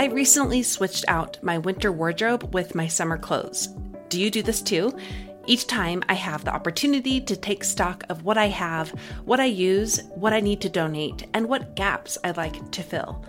I recently switched out my winter wardrobe with my summer clothes. Do you do this too? Each time I have the opportunity to take stock of what I have, what I use, what I need to donate, and what gaps I'd like to fill.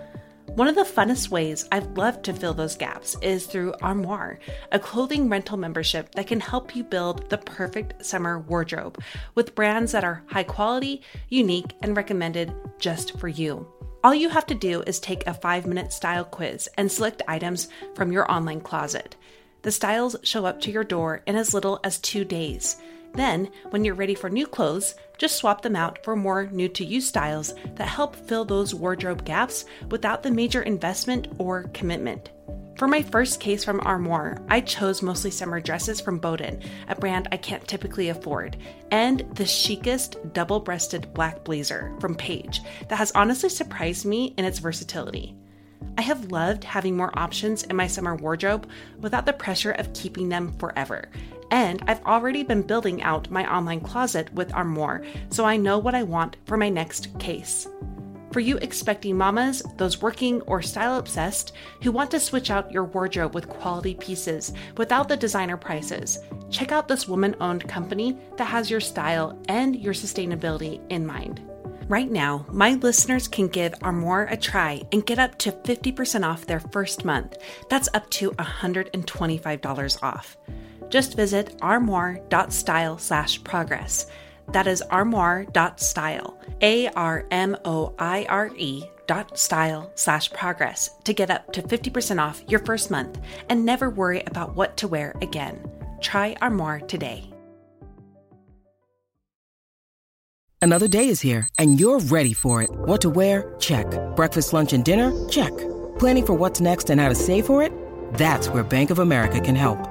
One of the funnest ways I've loved to fill those gaps is through Armoire, a clothing rental membership that can help you build the perfect summer wardrobe with brands that are high quality, unique, and recommended just for you. All you have to do is take a five minute style quiz and select items from your online closet. The styles show up to your door in as little as two days. Then, when you're ready for new clothes, just swap them out for more new to you styles that help fill those wardrobe gaps without the major investment or commitment. For my first case from Armoire, I chose mostly summer dresses from Boden, a brand I can't typically afford, and the chicest double breasted black blazer from Paige that has honestly surprised me in its versatility. I have loved having more options in my summer wardrobe without the pressure of keeping them forever. And I've already been building out my online closet with Armoire, so I know what I want for my next case. For you expecting mamas, those working or style obsessed who want to switch out your wardrobe with quality pieces without the designer prices, check out this woman owned company that has your style and your sustainability in mind. Right now, my listeners can give Armoire a try and get up to 50% off their first month. That's up to $125 off. Just visit armoire.style slash progress. That is armoire.style, A R M O I R E dot style slash progress to get up to 50% off your first month and never worry about what to wear again. Try Armoire today. Another day is here, and you're ready for it. What to wear? Check. Breakfast, lunch, and dinner? Check. Planning for what's next and how to save for it? That's where Bank of America can help.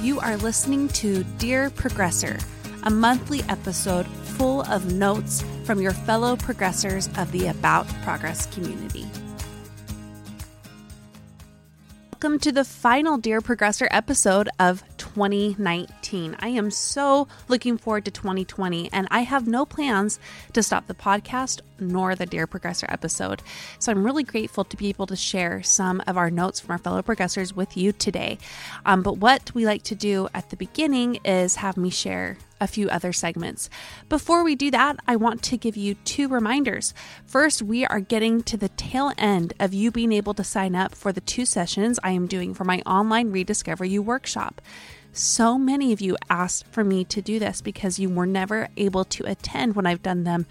You are listening to Dear Progressor, a monthly episode full of notes from your fellow progressors of the About Progress community. Welcome to the final Dear Progressor episode of 2019. I am so looking forward to 2020, and I have no plans to stop the podcast nor the Dear Progressor episode. So I'm really grateful to be able to share some of our notes from our fellow progressors with you today. Um, but what we like to do at the beginning is have me share a few other segments. Before we do that, I want to give you two reminders. First, we are getting to the tail end of you being able to sign up for the two sessions I am doing for my online Rediscover You workshop. So many of you asked for me to do this because you were never able to attend when I've done them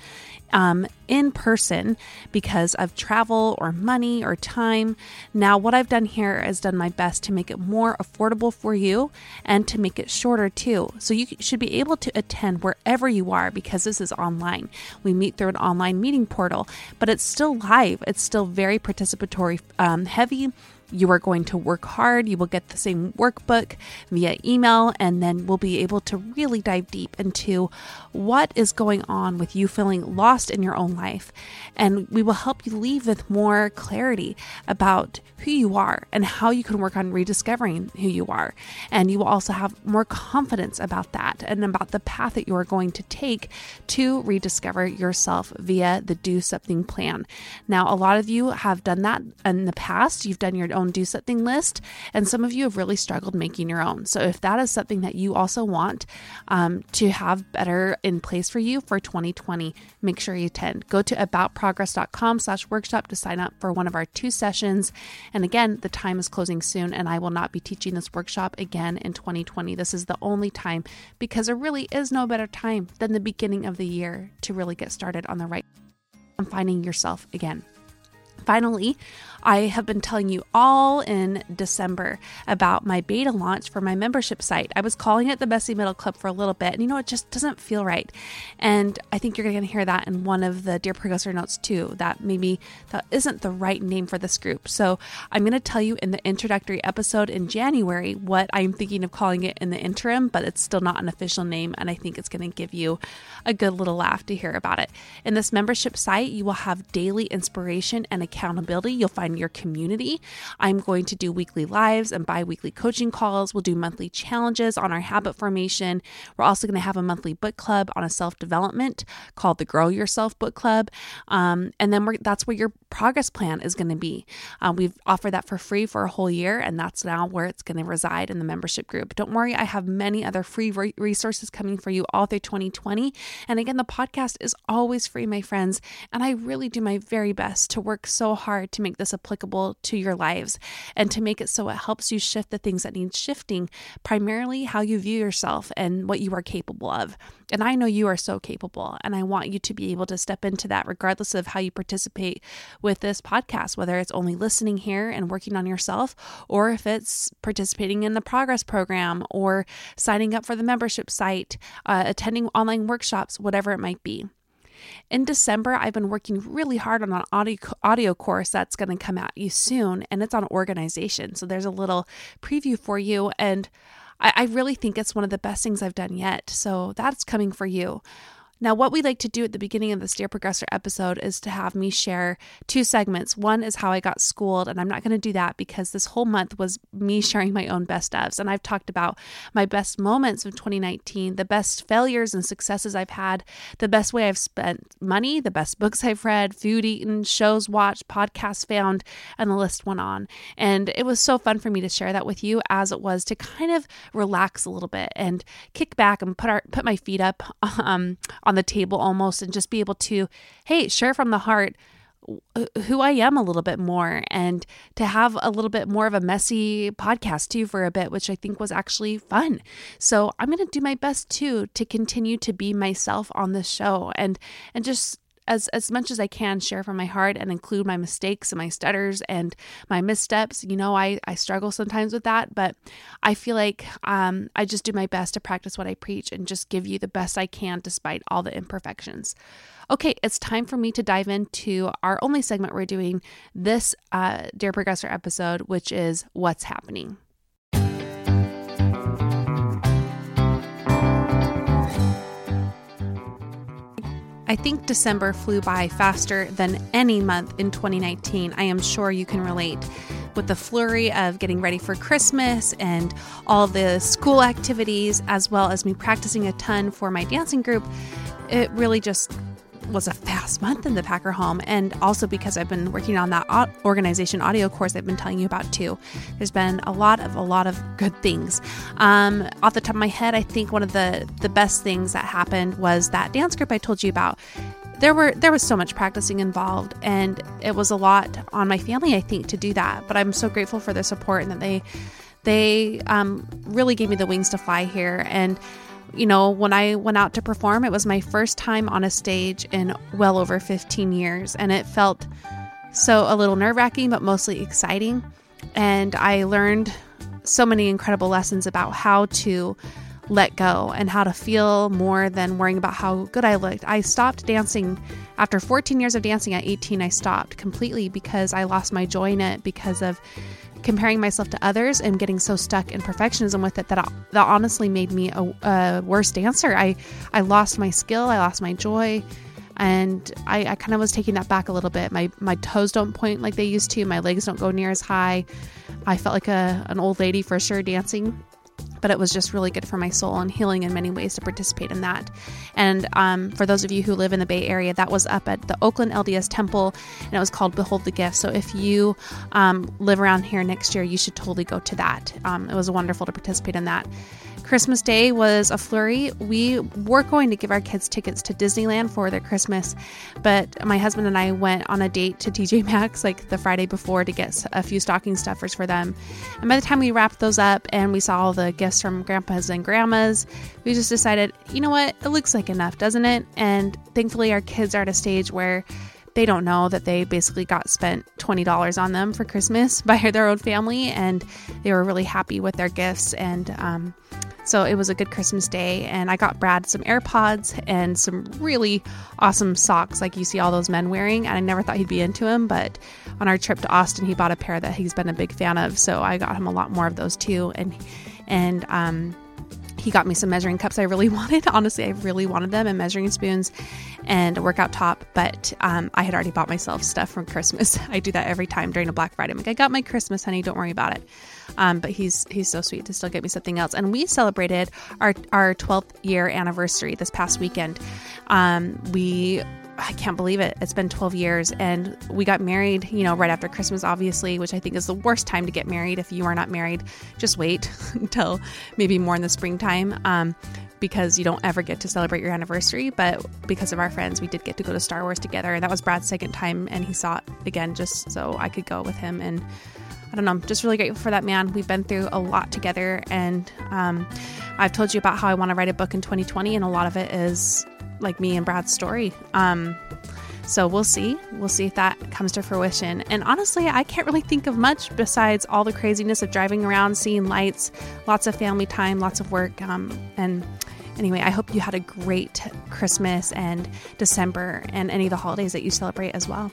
um, in person because of travel or money or time. Now, what I've done here is done my best to make it more affordable for you and to make it shorter too. So you should be able to attend wherever you are because this is online. We meet through an online meeting portal, but it's still live, it's still very participatory um, heavy you are going to work hard. You will get the same workbook via email, and then we'll be able to really dive deep into what is going on with you feeling lost in your own life. And we will help you leave with more clarity about who you are and how you can work on rediscovering who you are. And you will also have more confidence about that and about the path that you are going to take to rediscover yourself via the Do Something plan. Now, a lot of you have done that in the past. You've done your own do something list, and some of you have really struggled making your own. So, if that is something that you also want um, to have better in place for you for 2020, make sure you attend. Go to aboutprogress.com slash workshop to sign up for one of our two sessions. And again, the time is closing soon, and I will not be teaching this workshop again in 2020. This is the only time because there really is no better time than the beginning of the year to really get started on the right on finding yourself again. Finally, I have been telling you all in December about my beta launch for my membership site. I was calling it the Messy Middle Club for a little bit, and you know, it just doesn't feel right. And I think you're going to hear that in one of the Dear Progressor notes too, that maybe that isn't the right name for this group. So I'm going to tell you in the introductory episode in January what I'm thinking of calling it in the interim, but it's still not an official name, and I think it's going to give you a good little laugh to hear about it. In this membership site, you will have daily inspiration and accountability. You'll find your community. I'm going to do weekly lives and bi weekly coaching calls. We'll do monthly challenges on our habit formation. We're also going to have a monthly book club on a self development called the Grow Yourself Book Club. Um, and then that's where your progress plan is going to be. Uh, we've offered that for free for a whole year, and that's now where it's going to reside in the membership group. Don't worry, I have many other free re- resources coming for you all through 2020. And again, the podcast is always free, my friends. And I really do my very best to work so hard to make this applicable to your lives and to make it so it helps you shift the things that need shifting, primarily how you view yourself and what you are capable of. And I know you are so capable, and I want you to be able to step into that regardless of how you participate with this podcast, whether it's only listening here and working on yourself, or if it's participating in the progress program or signing up for the membership site, uh, attending online workshops, whatever it might be. In December, I've been working really hard on an audio, audio course that's going to come at you soon, and it's on organization. So there's a little preview for you. And I, I really think it's one of the best things I've done yet. So that's coming for you. Now, what we like to do at the beginning of the Dear Progressor episode is to have me share two segments. One is how I got schooled, and I'm not going to do that because this whole month was me sharing my own best ofs. And I've talked about my best moments of 2019, the best failures and successes I've had, the best way I've spent money, the best books I've read, food eaten, shows watched, podcasts found, and the list went on. And it was so fun for me to share that with you as it was to kind of relax a little bit and kick back and put our put my feet up um, on the table almost and just be able to, hey, share from the heart who I am a little bit more and to have a little bit more of a messy podcast too for a bit, which I think was actually fun. So I'm going to do my best too to continue to be myself on this show and and just as as much as I can share from my heart and include my mistakes and my stutters and my missteps. You know, I I struggle sometimes with that, but I feel like um, I just do my best to practice what I preach and just give you the best I can despite all the imperfections. Okay, it's time for me to dive into our only segment we're doing this uh, Dear Progressor episode, which is what's happening. I think December flew by faster than any month in 2019. I am sure you can relate with the flurry of getting ready for Christmas and all the school activities, as well as me practicing a ton for my dancing group. It really just was a fast month in the Packer home, and also because I've been working on that organization audio course I've been telling you about too. There's been a lot of a lot of good things. Um, off the top of my head, I think one of the the best things that happened was that dance group I told you about there were there was so much practicing involved and it was a lot on my family i think to do that but i'm so grateful for their support and that they they um, really gave me the wings to fly here and you know, when I went out to perform, it was my first time on a stage in well over 15 years. And it felt so a little nerve wracking, but mostly exciting. And I learned so many incredible lessons about how to let go and how to feel more than worrying about how good I looked. I stopped dancing after 14 years of dancing at 18. I stopped completely because I lost my joy in it because of comparing myself to others and getting so stuck in perfectionism with it that that honestly made me a, a worse dancer. I I lost my skill, I lost my joy, and I, I kind of was taking that back a little bit. My my toes don't point like they used to. My legs don't go near as high. I felt like a an old lady for sure dancing but it was just really good for my soul and healing in many ways to participate in that. And um, for those of you who live in the Bay Area, that was up at the Oakland LDS Temple, and it was called Behold the Gift. So if you um, live around here next year, you should totally go to that. Um, it was wonderful to participate in that. Christmas Day was a flurry. We were going to give our kids tickets to Disneyland for their Christmas, but my husband and I went on a date to TJ Maxx like the Friday before to get a few stocking stuffers for them. And by the time we wrapped those up and we saw all the gifts from grandpas and grandmas, we just decided, you know what, it looks like enough, doesn't it? And thankfully, our kids are at a stage where they don't know that they basically got spent $20 on them for Christmas by their own family, and they were really happy with their gifts. And um, so it was a good Christmas day, and I got Brad some AirPods and some really awesome socks, like you see all those men wearing. And I never thought he'd be into them, but on our trip to Austin, he bought a pair that he's been a big fan of. So I got him a lot more of those too, and and um, he got me some measuring cups I really wanted. Honestly, I really wanted them and measuring spoons and a workout top, but um, I had already bought myself stuff from Christmas. I do that every time during a Black Friday. I'm like, I got my Christmas, honey. Don't worry about it. Um, but he's he's so sweet to still get me something else. And we celebrated our our 12th year anniversary this past weekend. Um, we I can't believe it. It's been 12 years and we got married, you know, right after Christmas, obviously, which I think is the worst time to get married. If you are not married, just wait until maybe more in the springtime. Um, because you don't ever get to celebrate your anniversary. But because of our friends, we did get to go to Star Wars together. And that was Brad's second time. And he saw it again just so I could go with him. And I don't know, I'm just really grateful for that man. We've been through a lot together. And um, I've told you about how I want to write a book in 2020. And a lot of it is like me and Brad's story. Um, so we'll see. We'll see if that comes to fruition. And honestly, I can't really think of much besides all the craziness of driving around, seeing lights, lots of family time, lots of work. Um, and anyway, I hope you had a great Christmas and December and any of the holidays that you celebrate as well.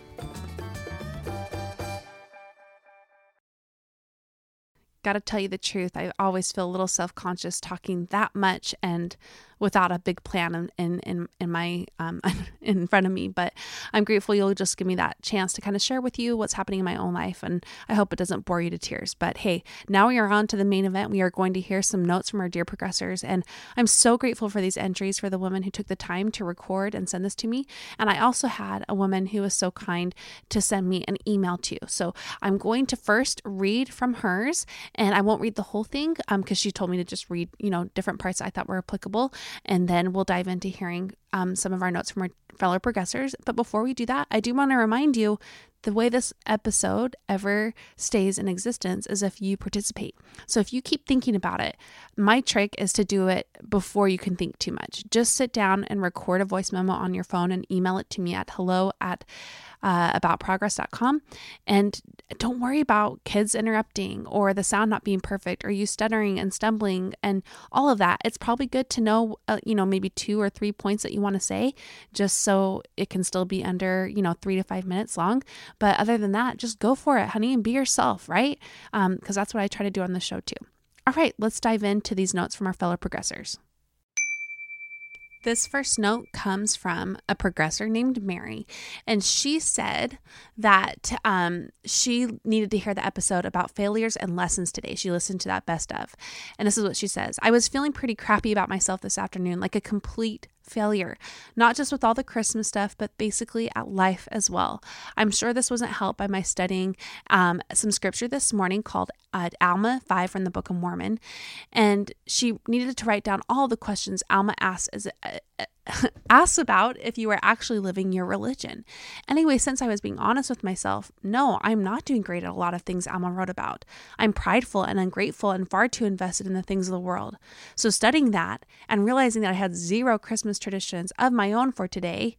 Gotta tell you the truth, I always feel a little self conscious talking that much and without a big plan in in in my um, in front of me. But I'm grateful you'll just give me that chance to kind of share with you what's happening in my own life, and I hope it doesn't bore you to tears. But hey, now we are on to the main event. We are going to hear some notes from our dear progressors, and I'm so grateful for these entries for the woman who took the time to record and send this to me. And I also had a woman who was so kind to send me an email too. So I'm going to first read from hers, and I won't read the whole thing um because she told me to just read you know different parts I thought were applicable and then we'll dive into hearing um, some of our notes from our fellow progressors. But before we do that, I do want to remind you the way this episode ever stays in existence is if you participate. So if you keep thinking about it, my trick is to do it before you can think too much. Just sit down and record a voice memo on your phone and email it to me at hello at uh, aboutprogress.com. And don't worry about kids interrupting or the sound not being perfect or you stuttering and stumbling and all of that. It's probably good to know, uh, you know, maybe two or three points that you want to say just so it can still be under, you know, three to five minutes long. But other than that, just go for it, honey, and be yourself, right? Because um, that's what I try to do on the show too. All right, let's dive into these notes from our fellow progressors. This first note comes from a progressor named Mary, and she said that um, she needed to hear the episode about failures and lessons today. She listened to that best of. And this is what she says I was feeling pretty crappy about myself this afternoon, like a complete failure, not just with all the Christmas stuff, but basically at life as well. I'm sure this wasn't helped by my studying um, some scripture this morning called uh, Alma 5 from the Book of Mormon. And she needed to write down all the questions Alma asks as, uh, asks about if you are actually living your religion. Anyway, since I was being honest with myself, no, I'm not doing great at a lot of things Alma wrote about. I'm prideful and ungrateful and far too invested in the things of the world. So, studying that and realizing that I had zero Christmas traditions of my own for today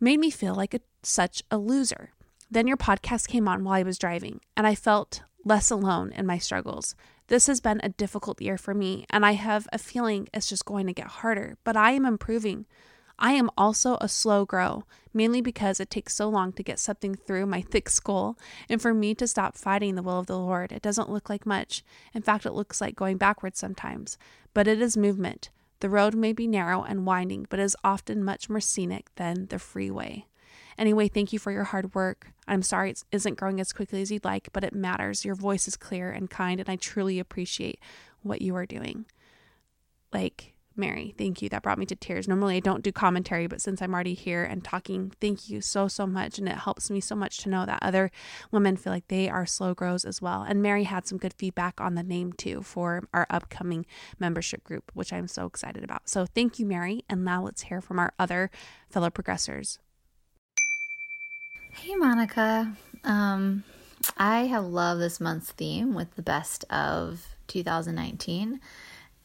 made me feel like a, such a loser. Then your podcast came on while I was driving, and I felt less alone in my struggles. This has been a difficult year for me, and I have a feeling it's just going to get harder, but I am improving. I am also a slow grow, mainly because it takes so long to get something through my thick skull, and for me to stop fighting the will of the Lord, it doesn't look like much. In fact, it looks like going backwards sometimes, but it is movement. The road may be narrow and winding, but is often much more scenic than the freeway. Anyway, thank you for your hard work. I'm sorry it isn't growing as quickly as you'd like, but it matters. Your voice is clear and kind, and I truly appreciate what you are doing. Like, Mary, thank you. That brought me to tears. Normally, I don't do commentary, but since I'm already here and talking, thank you so, so much. And it helps me so much to know that other women feel like they are slow grows as well. And Mary had some good feedback on the name too for our upcoming membership group, which I'm so excited about. So thank you, Mary. And now let's hear from our other fellow progressors. Hey, Monica. Um, I have loved this month's theme with the best of 2019.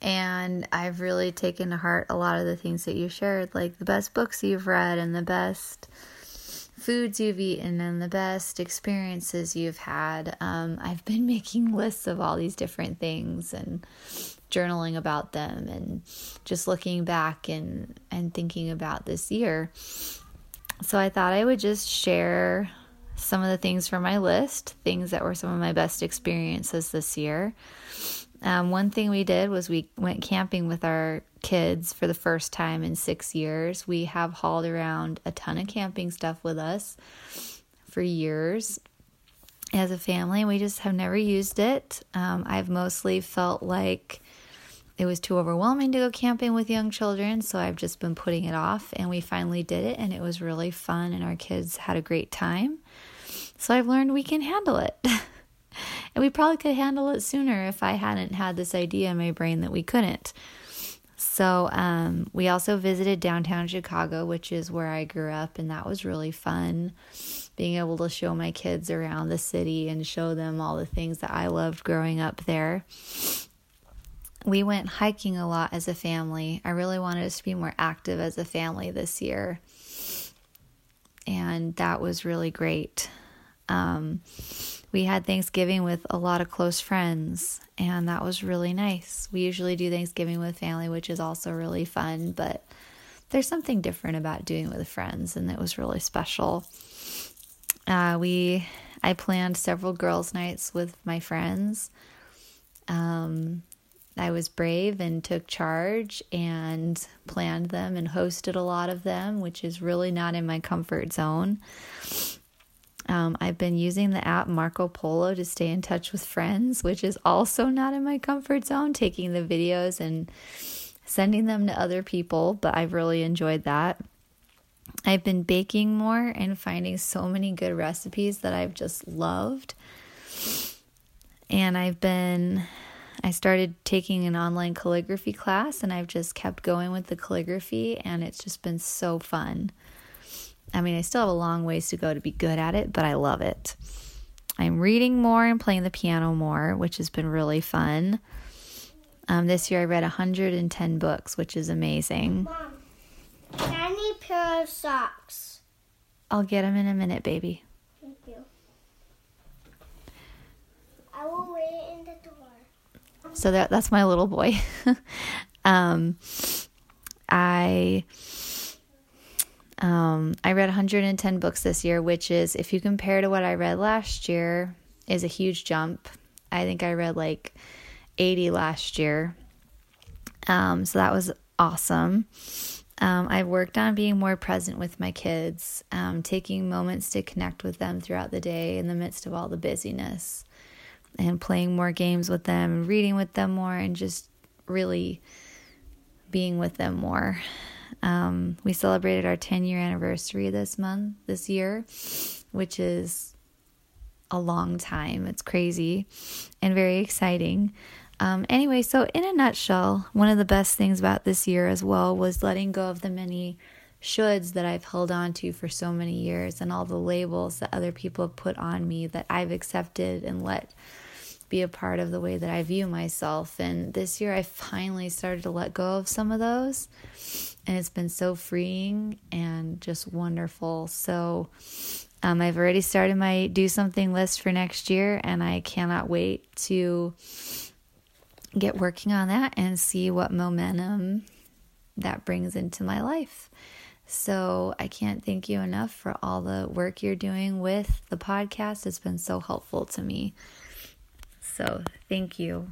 And I've really taken to heart a lot of the things that you shared, like the best books you've read and the best foods you've eaten and the best experiences you've had. Um, I've been making lists of all these different things and journaling about them and just looking back and, and thinking about this year. So I thought I would just share some of the things from my list, things that were some of my best experiences this year. Um, one thing we did was we went camping with our kids for the first time in six years. We have hauled around a ton of camping stuff with us for years as a family. We just have never used it. Um, I've mostly felt like it was too overwhelming to go camping with young children, so I've just been putting it off. And we finally did it, and it was really fun, and our kids had a great time. So I've learned we can handle it. and we probably could handle it sooner if I hadn't had this idea in my brain that we couldn't. So um, we also visited downtown Chicago, which is where I grew up, and that was really fun. Being able to show my kids around the city and show them all the things that I loved growing up there. We went hiking a lot as a family. I really wanted us to be more active as a family this year. And that was really great. Um, we had Thanksgiving with a lot of close friends, and that was really nice. We usually do Thanksgiving with family, which is also really fun, but there's something different about doing it with friends, and it was really special. Uh, we, I planned several girls' nights with my friends. Um, I was brave and took charge and planned them and hosted a lot of them, which is really not in my comfort zone. Um, I've been using the app Marco Polo to stay in touch with friends, which is also not in my comfort zone, taking the videos and sending them to other people, but I've really enjoyed that. I've been baking more and finding so many good recipes that I've just loved. And I've been, I started taking an online calligraphy class and I've just kept going with the calligraphy, and it's just been so fun. I mean, I still have a long ways to go to be good at it, but I love it. I'm reading more and playing the piano more, which has been really fun. Um, this year I read 110 books, which is amazing. Mom, I need pair of socks. I'll get them in a minute, baby. Thank you. I will wait in the door. So that that's my little boy. um, I um, I read 110 books this year, which is, if you compare to what I read last year, is a huge jump. I think I read like 80 last year. Um, so that was awesome. Um, I've worked on being more present with my kids, um, taking moments to connect with them throughout the day in the midst of all the busyness, and playing more games with them, reading with them more, and just really being with them more. Um, we celebrated our 10 year anniversary this month, this year, which is a long time. It's crazy and very exciting. Um, anyway, so in a nutshell, one of the best things about this year as well was letting go of the many shoulds that I've held on to for so many years and all the labels that other people have put on me that I've accepted and let be a part of the way that I view myself. And this year I finally started to let go of some of those. And it's been so freeing and just wonderful. So um, I've already started my do something list for next year, and I cannot wait to get working on that and see what momentum that brings into my life. So I can't thank you enough for all the work you're doing with the podcast. It's been so helpful to me. So thank you.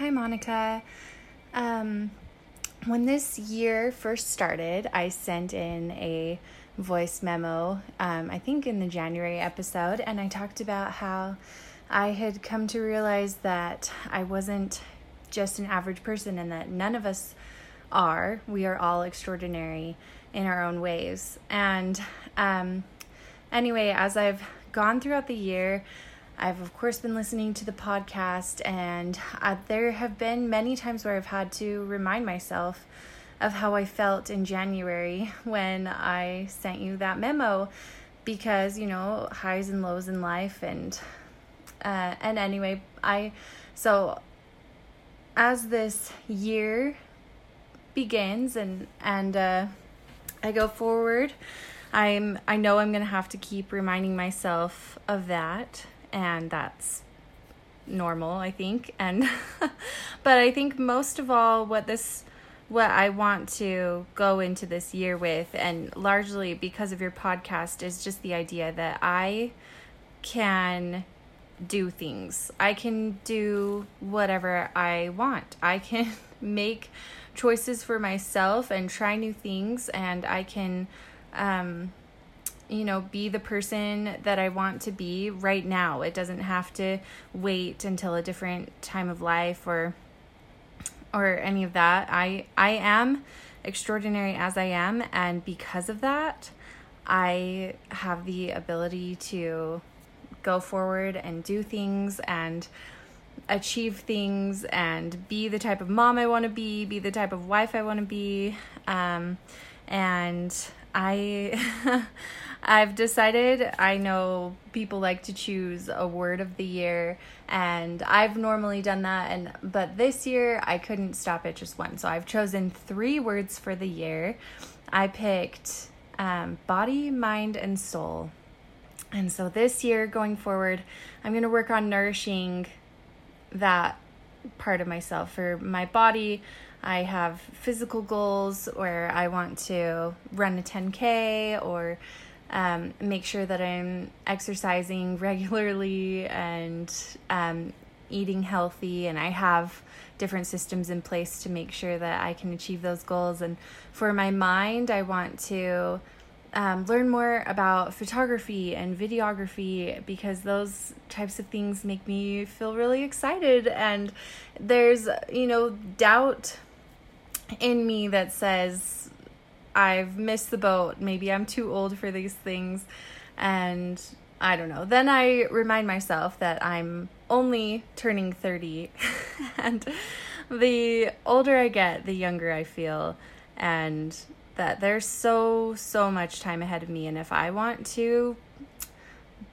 Hi, Monica. Um, when this year first started, I sent in a voice memo, um, I think in the January episode, and I talked about how I had come to realize that I wasn't just an average person and that none of us are. We are all extraordinary in our own ways. And um, anyway, as I've gone throughout the year, I've of course been listening to the podcast, and uh, there have been many times where I've had to remind myself of how I felt in January when I sent you that memo because, you know, highs and lows in life and uh, and anyway, I so as this year begins and and uh, I go forward, I'm I know I'm gonna have to keep reminding myself of that, and that's normal, I think. And but I think most of all, what this what I want to go into this year with, and largely because of your podcast, is just the idea that I can do things. I can do whatever I want. I can make choices for myself and try new things, and I can, um, you know, be the person that I want to be right now. It doesn't have to wait until a different time of life or or any of that. I I am extraordinary as I am, and because of that, I have the ability to go forward and do things and achieve things and be the type of mom I want to be, be the type of wife I want to be. Um, and I I've decided I know people like to choose a word of the year and I've normally done that and but this year I couldn't stop at just one. So I've chosen 3 words for the year. I picked um, body, mind and soul. And so this year going forward, I'm going to work on nourishing that part of myself. For my body, I have physical goals where I want to run a 10K or um, make sure that I'm exercising regularly and um, eating healthy. And I have different systems in place to make sure that I can achieve those goals. And for my mind, I want to um, learn more about photography and videography because those types of things make me feel really excited. And there's, you know, doubt in me that says, I've missed the boat. Maybe I'm too old for these things. And I don't know. Then I remind myself that I'm only turning 30. and the older I get, the younger I feel. And that there's so so much time ahead of me and if I want to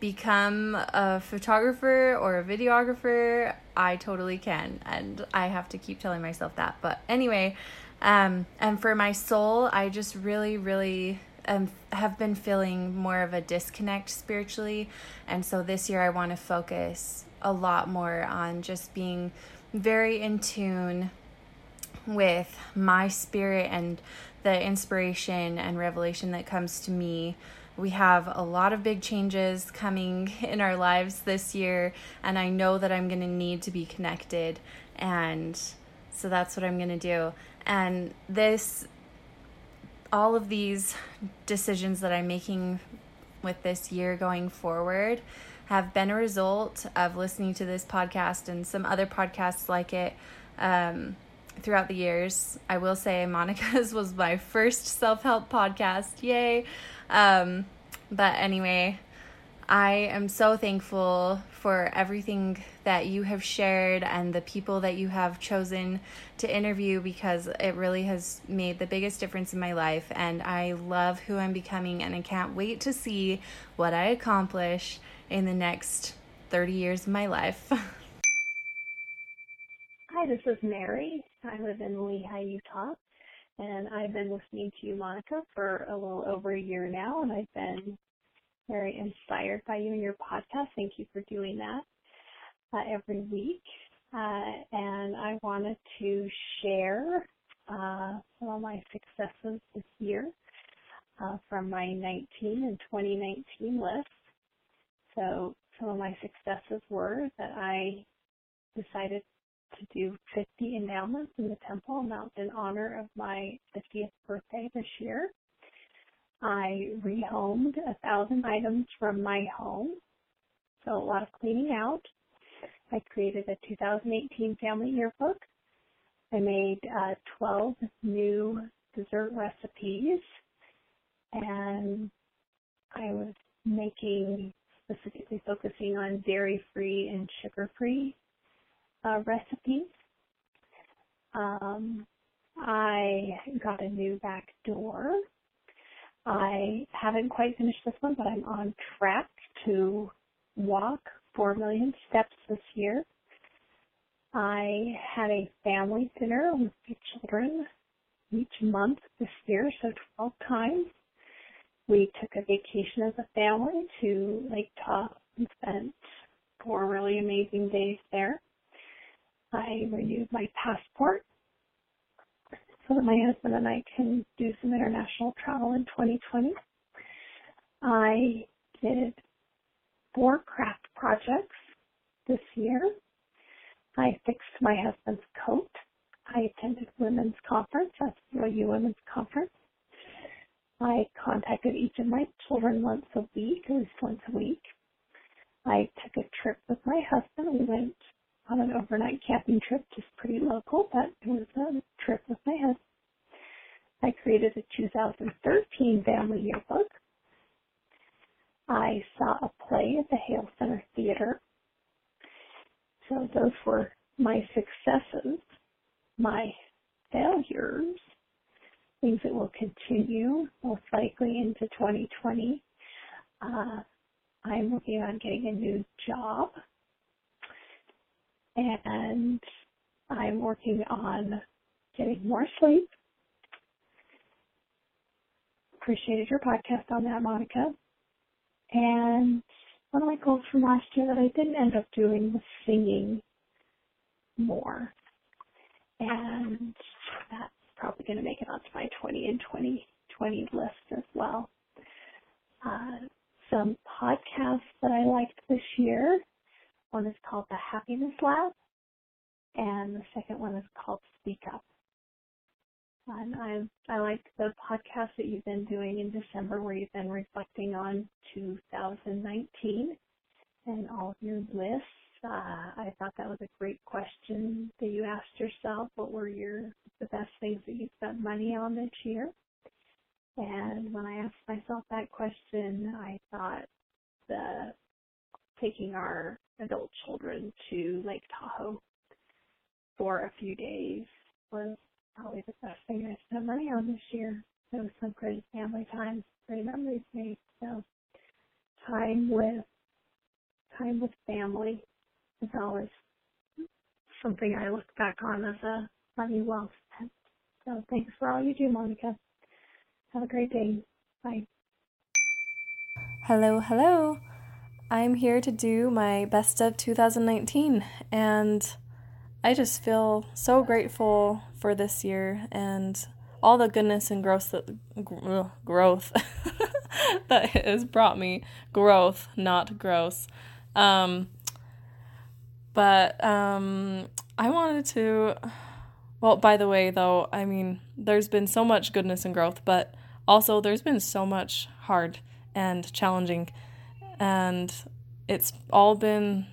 become a photographer or a videographer, I totally can and I have to keep telling myself that. But anyway, um and for my soul, I just really really um, have been feeling more of a disconnect spiritually. And so this year I want to focus a lot more on just being very in tune with my spirit and the inspiration and revelation that comes to me. We have a lot of big changes coming in our lives this year, and I know that I'm going to need to be connected. And so that's what I'm going to do. And this, all of these decisions that I'm making with this year going forward have been a result of listening to this podcast and some other podcasts like it. Um, throughout the years. I will say Monica's was my first self help podcast. Yay. Um, but anyway, I am so thankful for everything that you have shared and the people that you have chosen to interview because it really has made the biggest difference in my life. And I love who I'm becoming, and I can't wait to see what I accomplish in the next 30 years of my life. Hi, this is Mary. I live in Lehi, Utah, and I've been listening to you, Monica, for a little over a year now, and I've been very inspired by you and your podcast. Thank you for doing that uh, every week. Uh, and I wanted to share uh, some of my successes this year uh, from my 19 and 2019 list. So some of my successes were that I decided to do 50 endowments in the Temple in honor of my 50th birthday this year. I rehomed a thousand items from my home, so a lot of cleaning out. I created a 2018 family yearbook. I made uh, 12 new dessert recipes and I was making specifically focusing on dairy free and sugar free uh, recipes. Um, I got a new back door. I haven't quite finished this one, but I'm on track to walk 4 million steps this year. I had a family dinner with the children each month this year, so 12 times. We took a vacation as a family to Lake Tahoe and spent four really amazing days there. I renewed my passport so that my husband and I can do some international travel in 2020. I did four craft projects this year. I fixed my husband's coat. I attended women's conference, that's the U Women's Conference. I contacted each of my children once a week, at least once a week. I took a trip with my husband. We went on an overnight camping trip, just pretty local, but it was a trip with my husband. I created a 2013 family yearbook. I saw a play at the Hale Center Theater. So those were my successes. My failures things that will continue most likely into 2020. Uh, I'm working on getting a new job and I'm working on getting more sleep. Appreciated your podcast on that, Monica. And one of my goals from last year that I didn't end up doing was singing more. And that's probably going to make it onto my 20 and 2020 list as well. Uh, some podcasts that I liked this year. One is called The Happiness Lab, and the second one is called Speak Up. And I I like the podcast that you've been doing in December, where you've been reflecting on 2019 and all of your lists uh, I thought that was a great question that you asked yourself. What were your the best things that you spent money on this year? And when I asked myself that question, I thought the taking our adult children to Lake Tahoe for a few days was probably the best thing I spent money on this year. It was some great family time, great memories made. So time with time with family is always something I look back on as a money well spent. So thanks for all you do, Monica. Have a great day. Bye. Hello, hello. I'm here to do my best of 2019 and I just feel so grateful for this year and all the goodness and growth that growth that has brought me growth, not gross. Um, but um, I wanted to. Well, by the way, though, I mean, there's been so much goodness and growth, but also there's been so much hard and challenging. And it's all been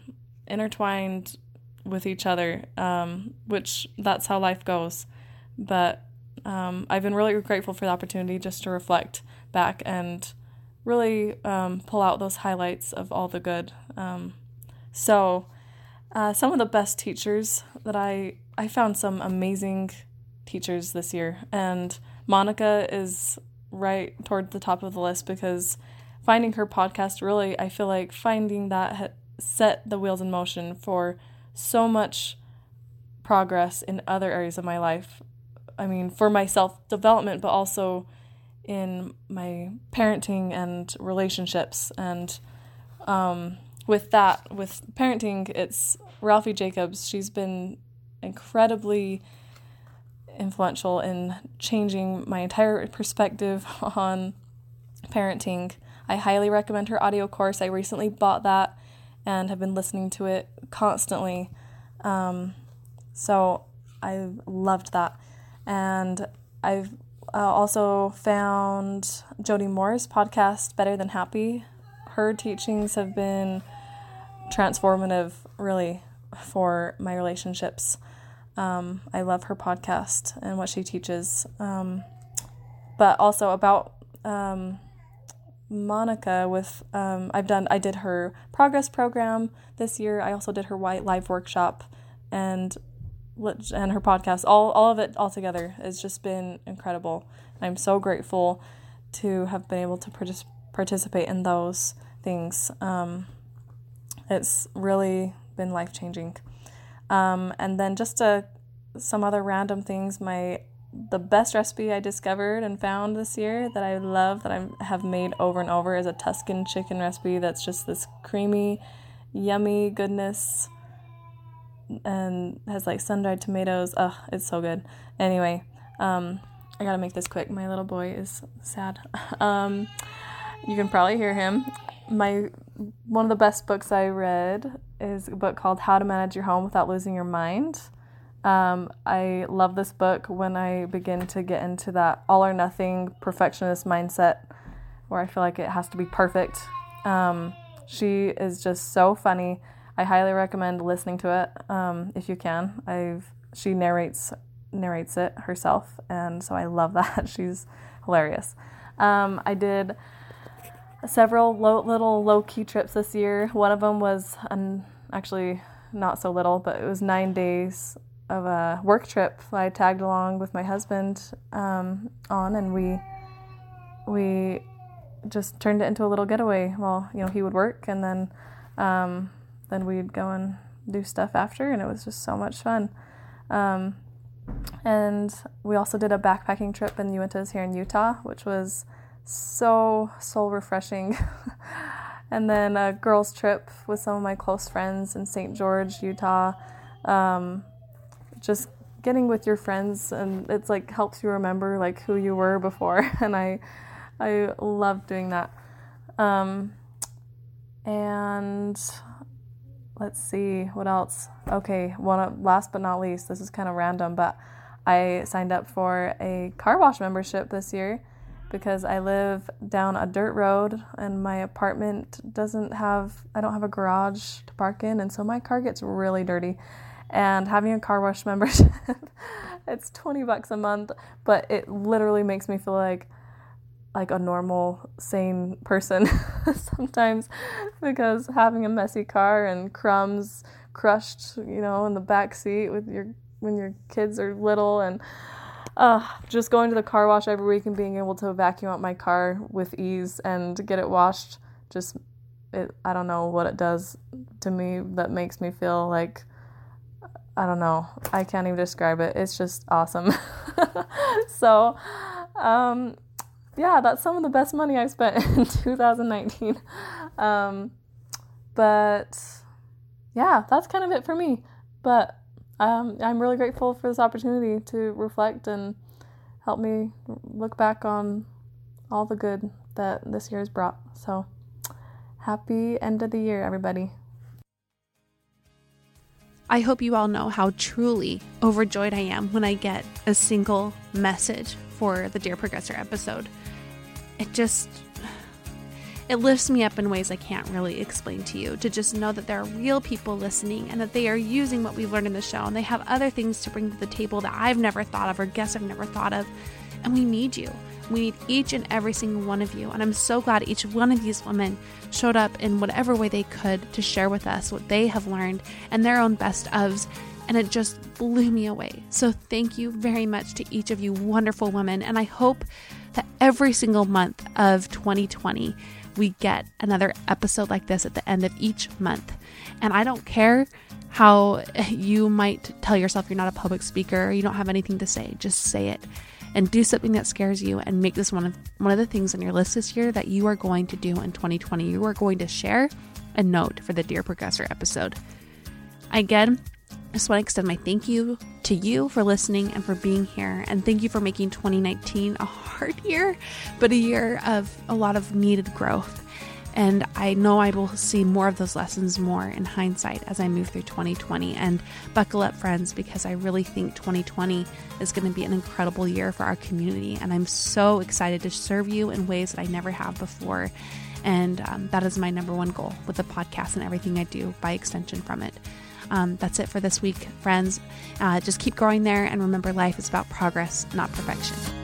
intertwined with each other, um, which that's how life goes. But um, I've been really grateful for the opportunity just to reflect back and really um, pull out those highlights of all the good. Um, so, uh, some of the best teachers that I I found some amazing teachers this year, and Monica is right toward the top of the list because finding her podcast really I feel like finding that set the wheels in motion for so much progress in other areas of my life. I mean, for my self development, but also in my parenting and relationships and um, with that, with parenting, it's Ralphie Jacobs. She's been incredibly influential in changing my entire perspective on parenting. I highly recommend her audio course. I recently bought that and have been listening to it constantly. Um, so I loved that. And I've uh, also found Jody Moore's podcast, Better Than Happy. Her teachings have been transformative, really, for my relationships. Um, I love her podcast and what she teaches. Um, but also about um, Monica with um, I've done I did her progress program this year. I also did her white live workshop and and her podcast. All all of it all together has just been incredible. I'm so grateful to have been able to partic- participate in those things. Um, it's really been life changing. Um, and then just a, some other random things. My the best recipe I discovered and found this year that I love that I have made over and over is a Tuscan chicken recipe that's just this creamy, yummy goodness and has like sun dried tomatoes. Ugh, it's so good. Anyway, um, I gotta make this quick. My little boy is sad. um, you can probably hear him. My one of the best books I read is a book called How to Manage Your Home Without Losing Your Mind um, I love this book when I begin to get into that all or nothing perfectionist mindset where I feel like it has to be perfect. Um, she is just so funny. I highly recommend listening to it um, if you can. I've she narrates narrates it herself, and so I love that. She's hilarious. Um, I did several little low key trips this year. One of them was an, actually not so little, but it was nine days of a work trip I tagged along with my husband um, on, and we we just turned it into a little getaway. Well, you know, he would work, and then um, then we'd go and do stuff after, and it was just so much fun. Um, and we also did a backpacking trip in Uintas here in Utah, which was so soul refreshing. and then a girls' trip with some of my close friends in St. George, Utah. Um, just getting with your friends and it's like helps you remember like who you were before and I I love doing that. Um, and let's see what else. Okay, one last but not least, this is kind of random, but I signed up for a car wash membership this year because I live down a dirt road and my apartment doesn't have I don't have a garage to park in and so my car gets really dirty and having a car wash membership it's 20 bucks a month but it literally makes me feel like like a normal sane person sometimes because having a messy car and crumbs crushed you know in the back seat with your when your kids are little and uh, just going to the car wash every week and being able to vacuum out my car with ease and get it washed just it I don't know what it does to me that makes me feel like I don't know. I can't even describe it. It's just awesome. so, um, yeah, that's some of the best money I've spent in 2019. Um, but yeah, that's kind of it for me. But um, I'm really grateful for this opportunity to reflect and help me look back on all the good that this year has brought. So, happy end of the year, everybody. I hope you all know how truly overjoyed I am when I get a single message for the Dear Progressor episode. It just it lifts me up in ways I can't really explain to you to just know that there are real people listening and that they are using what we've learned in the show and they have other things to bring to the table that I've never thought of or guess I've never thought of. And we need you. We need each and every single one of you. And I'm so glad each one of these women showed up in whatever way they could to share with us what they have learned and their own best ofs. And it just blew me away. So thank you very much to each of you wonderful women. And I hope that every single month of 2020, we get another episode like this at the end of each month. And I don't care how you might tell yourself you're not a public speaker you don't have anything to say, just say it and do something that scares you and make this one of one of the things on your list this year that you are going to do in 2020. You are going to share a note for the Dear Progressor episode. Again, I just want to extend my thank you to you for listening and for being here. And thank you for making 2019 a hard year, but a year of a lot of needed growth. And I know I will see more of those lessons more in hindsight as I move through 2020. And buckle up, friends, because I really think 2020 is going to be an incredible year for our community. And I'm so excited to serve you in ways that I never have before. And um, that is my number one goal with the podcast and everything I do by extension from it. Um, that's it for this week, friends. Uh, just keep growing there and remember life is about progress, not perfection.